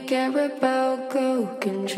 care about Coke and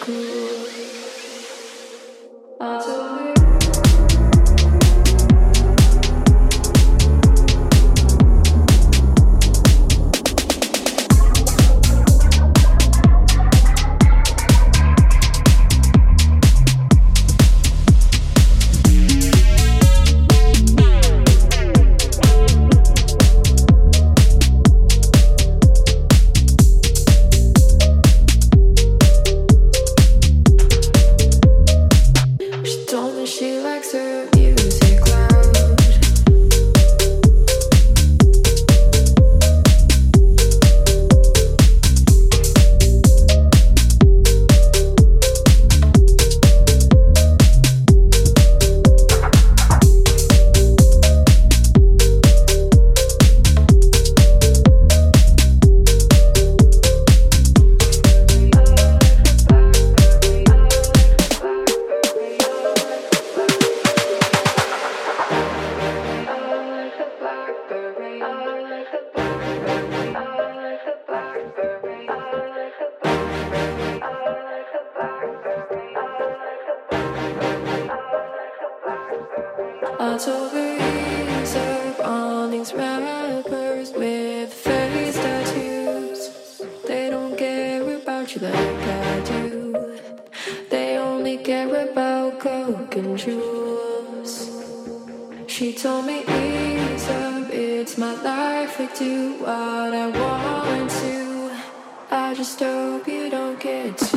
Cool. Auto They only care about coke and jewels. She told me, ease up, it's my life, I do what I want to. I just hope you don't get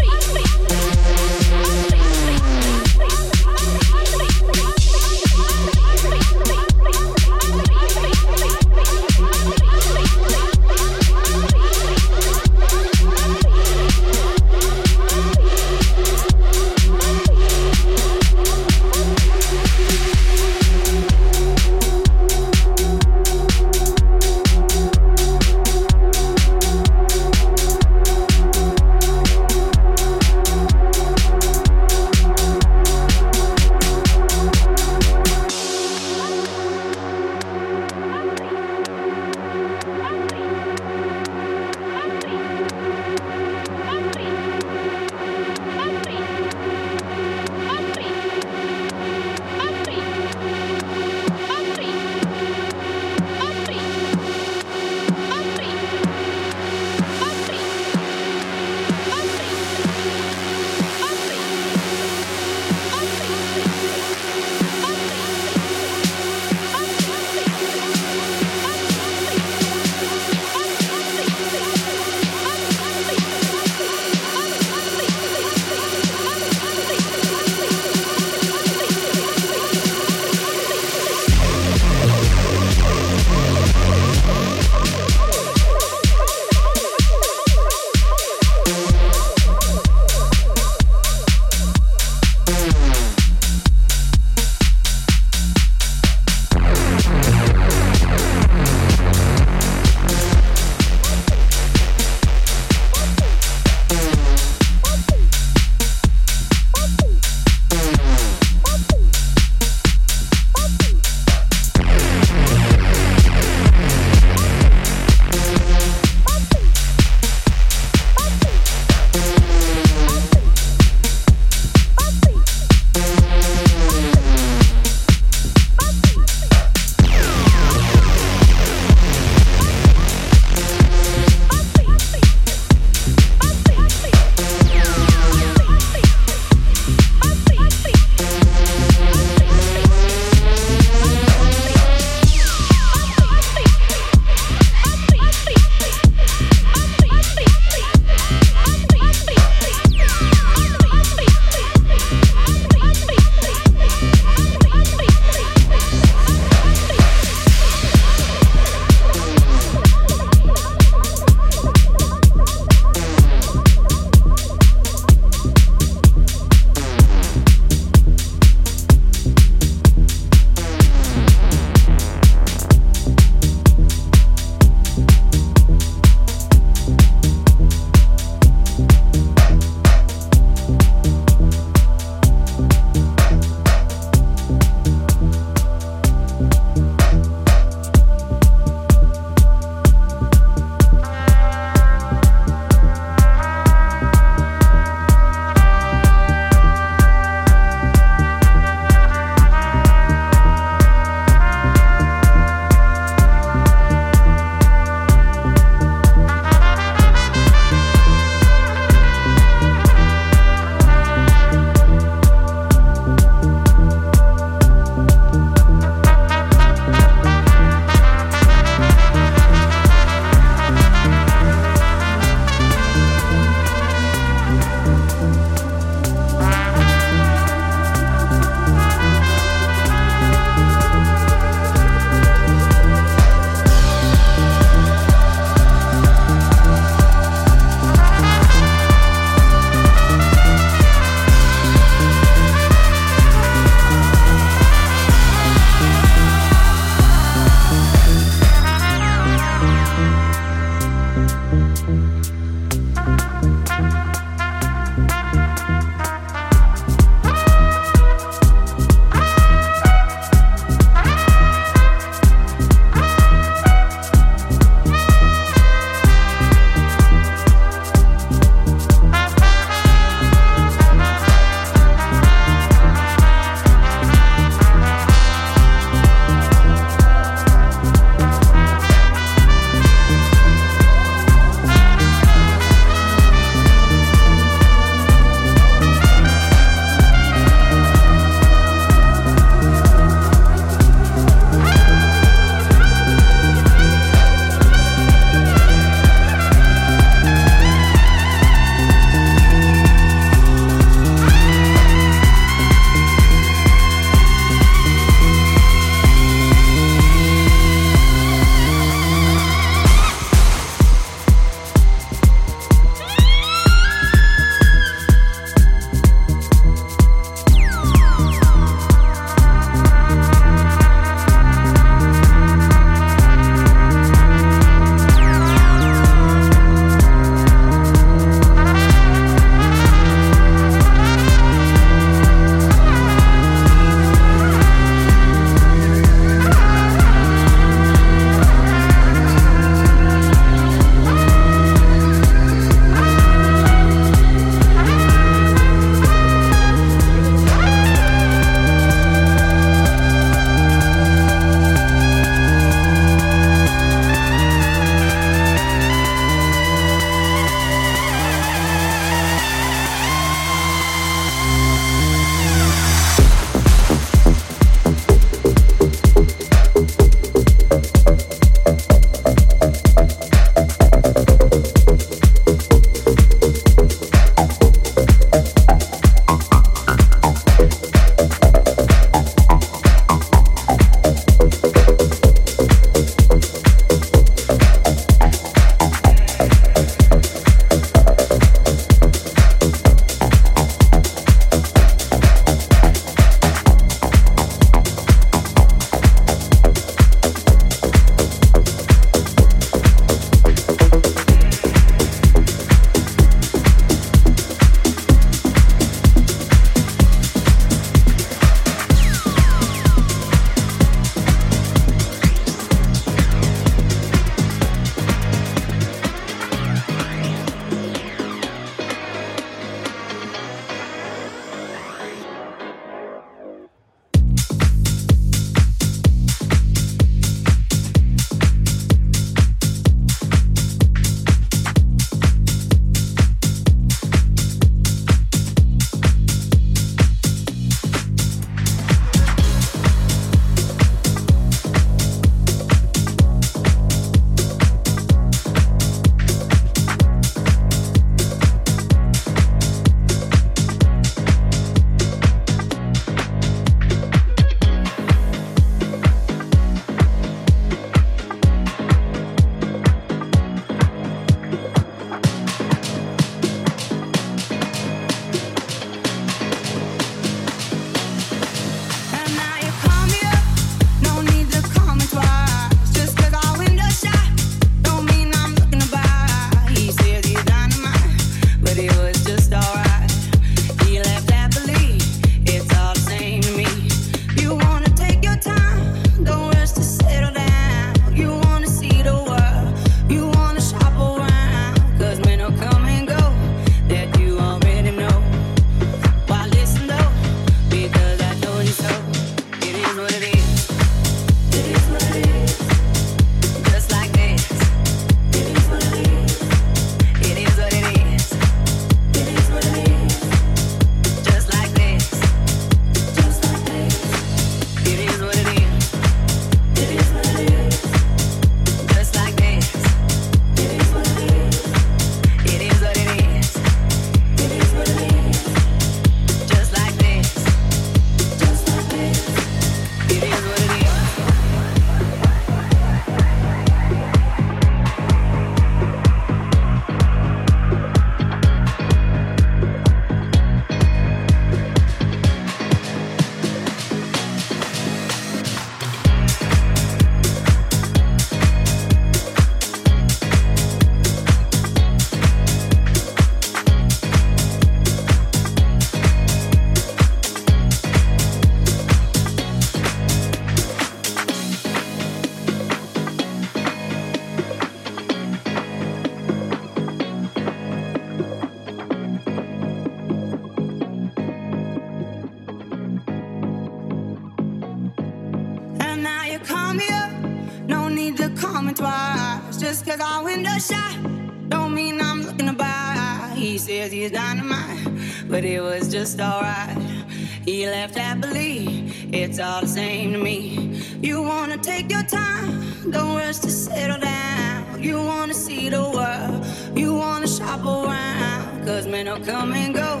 Cause will come and go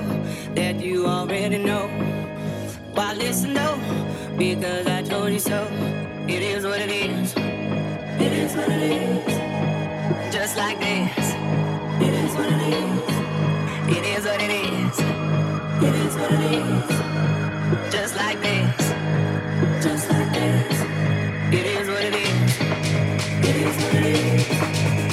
that you already know. Why listen though? Because I told you so. It is what it is. It is what it is. Just like this. It is what it is. It is what it is. It is what it is. Just like this. Just like this. It is what it is. It is what it is.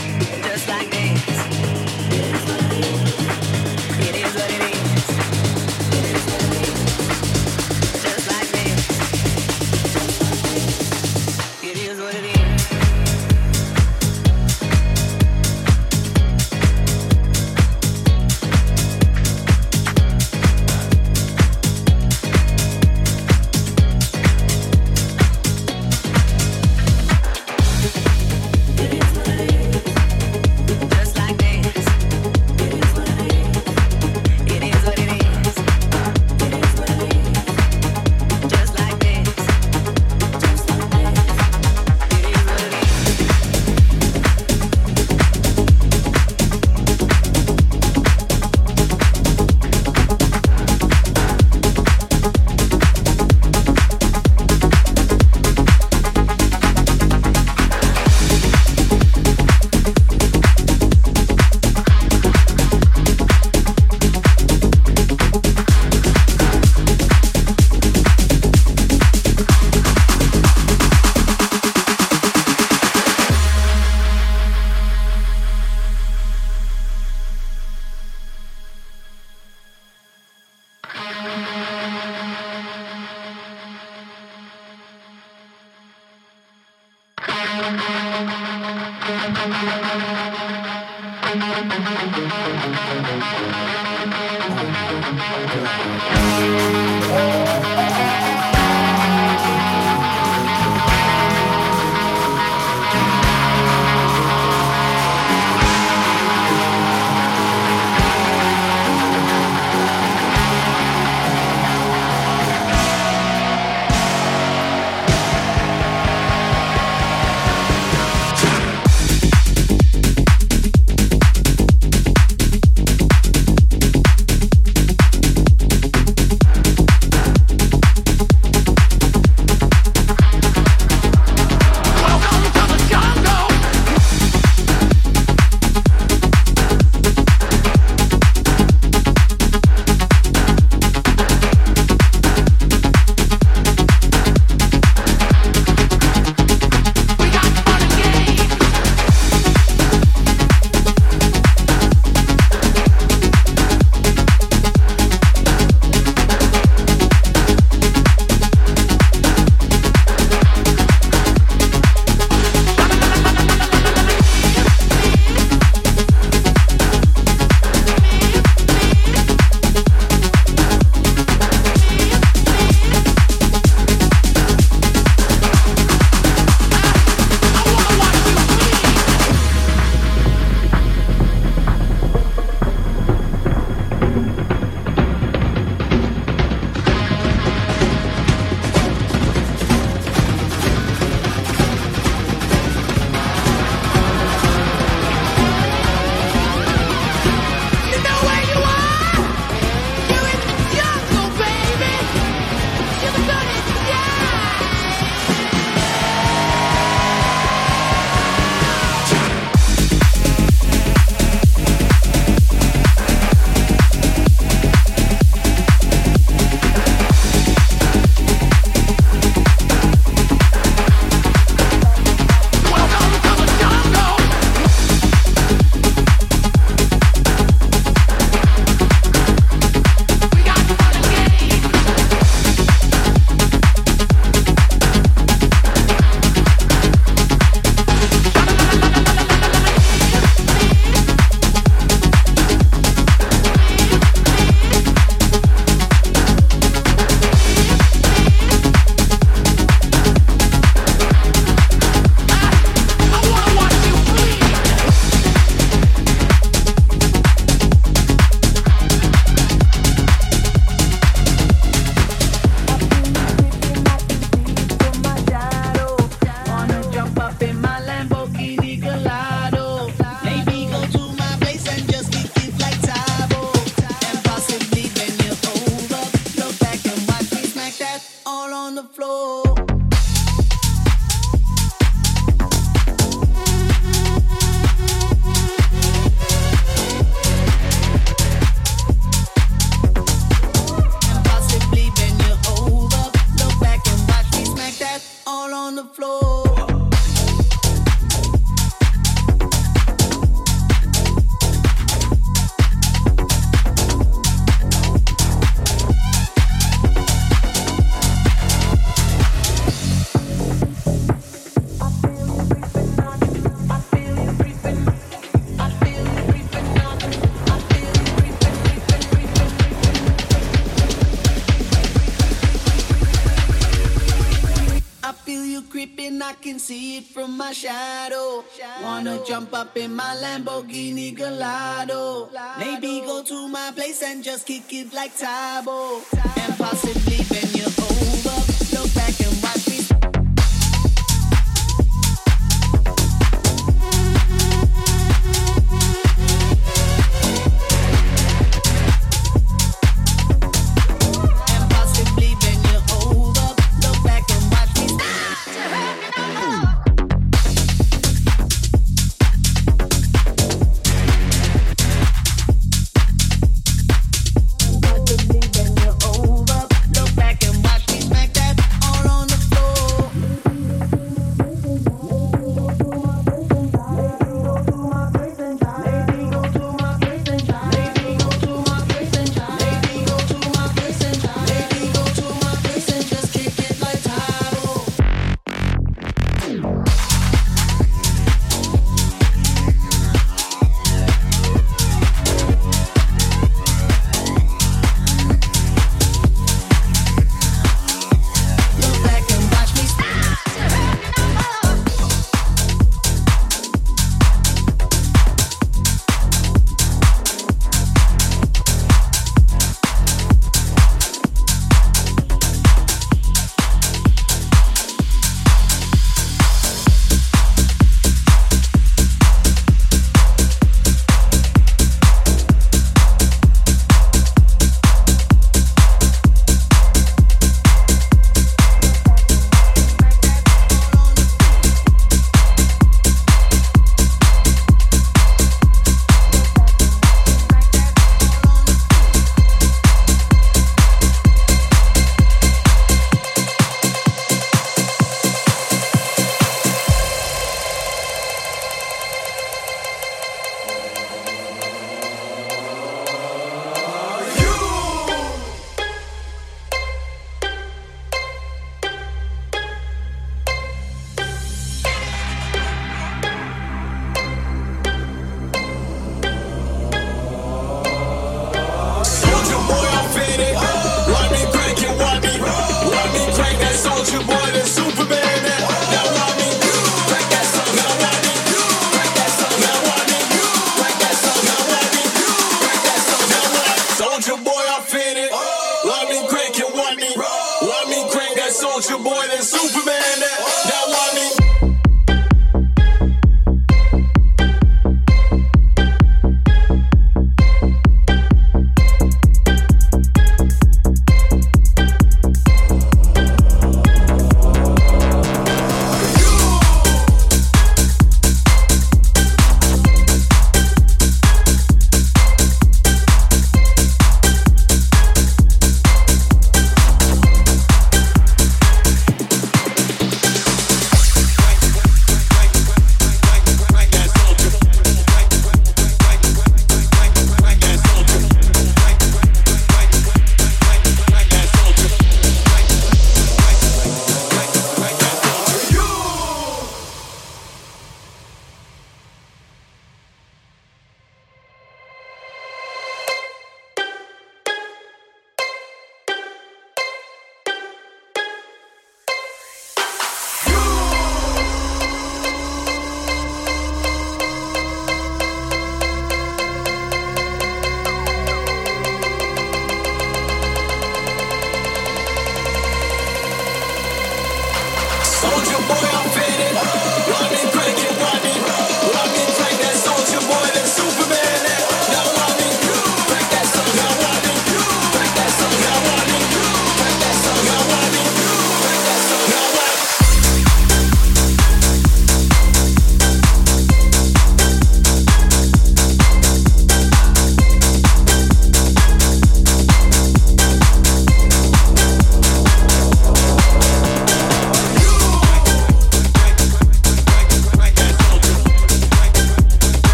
shadow. Wanna jump up in my Lamborghini Gallardo. Maybe go to my place and just kick it like Tae Bo. And possibly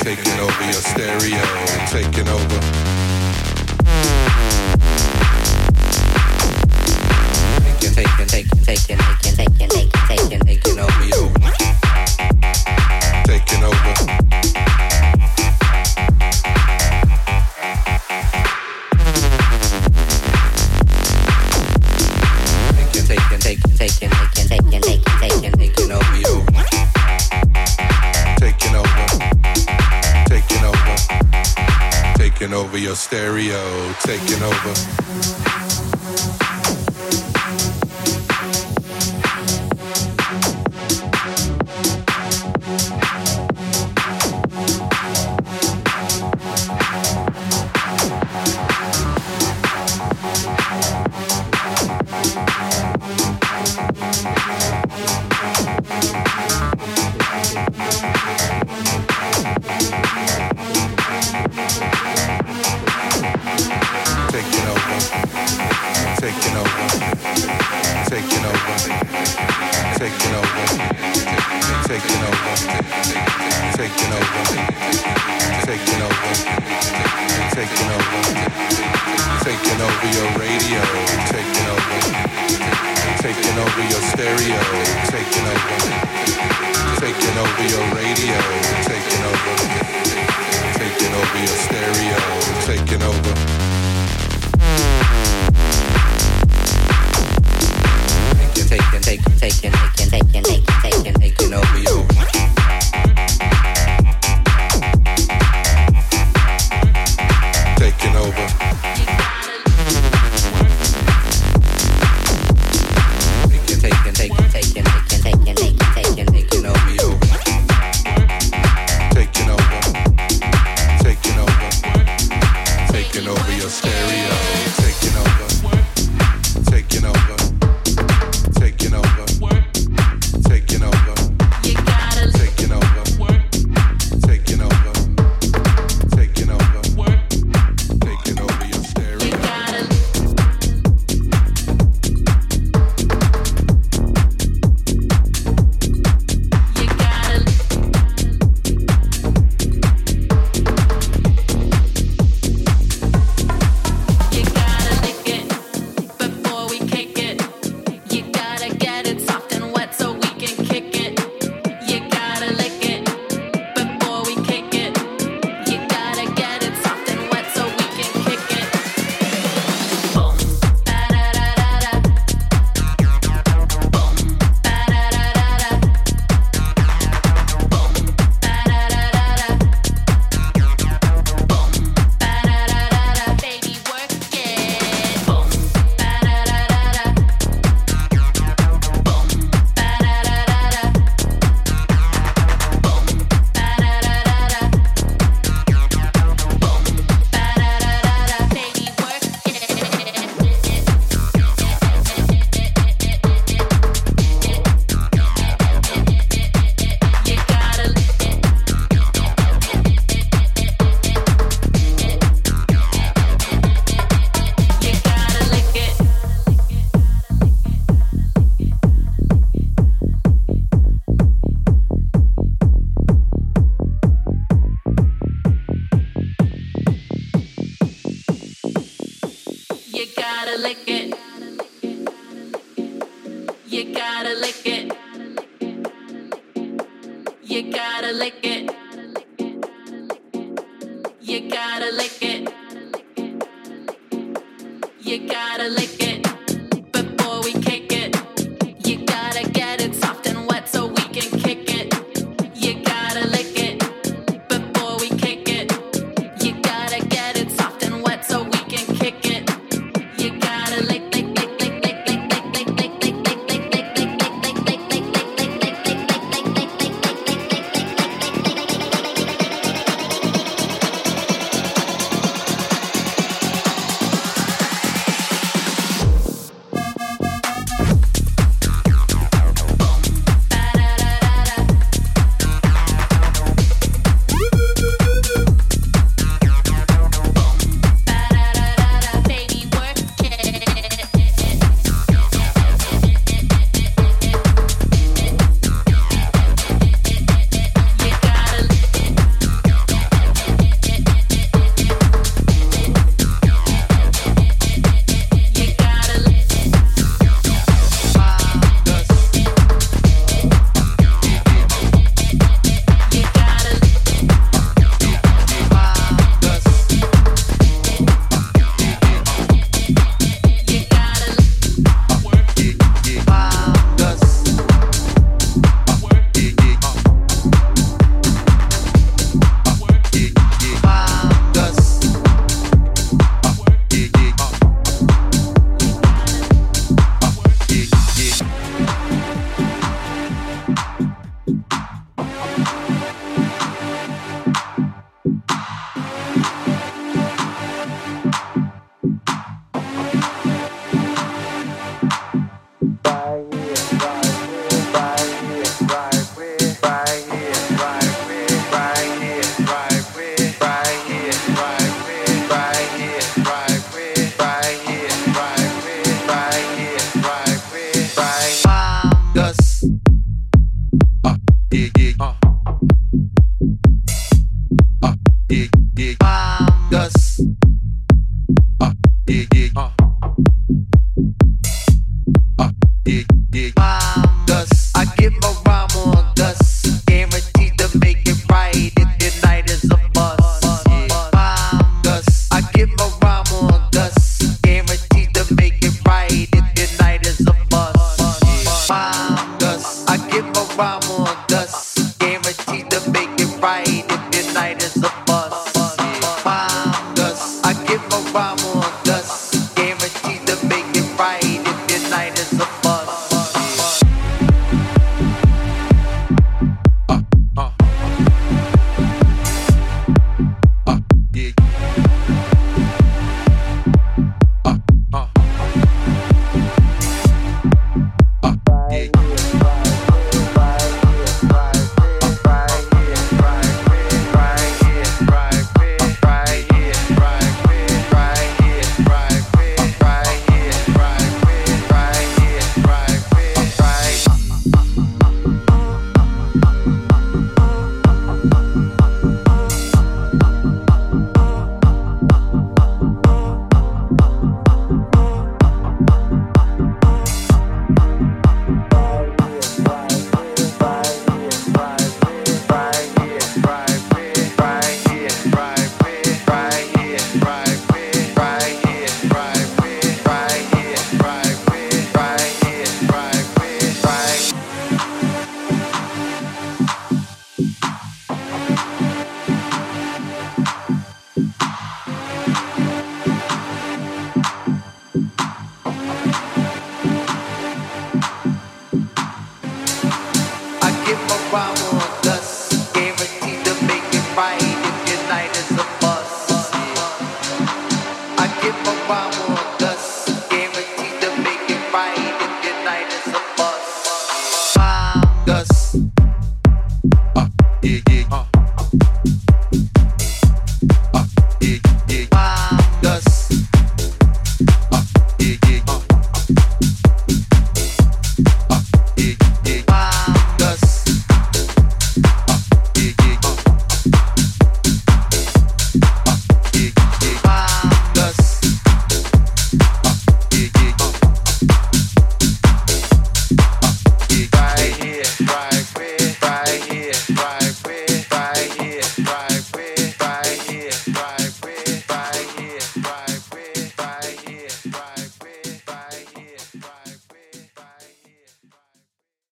taking over your stereo, taking over. Taking, taking, taking, taking. stereo taking over. You gotta lick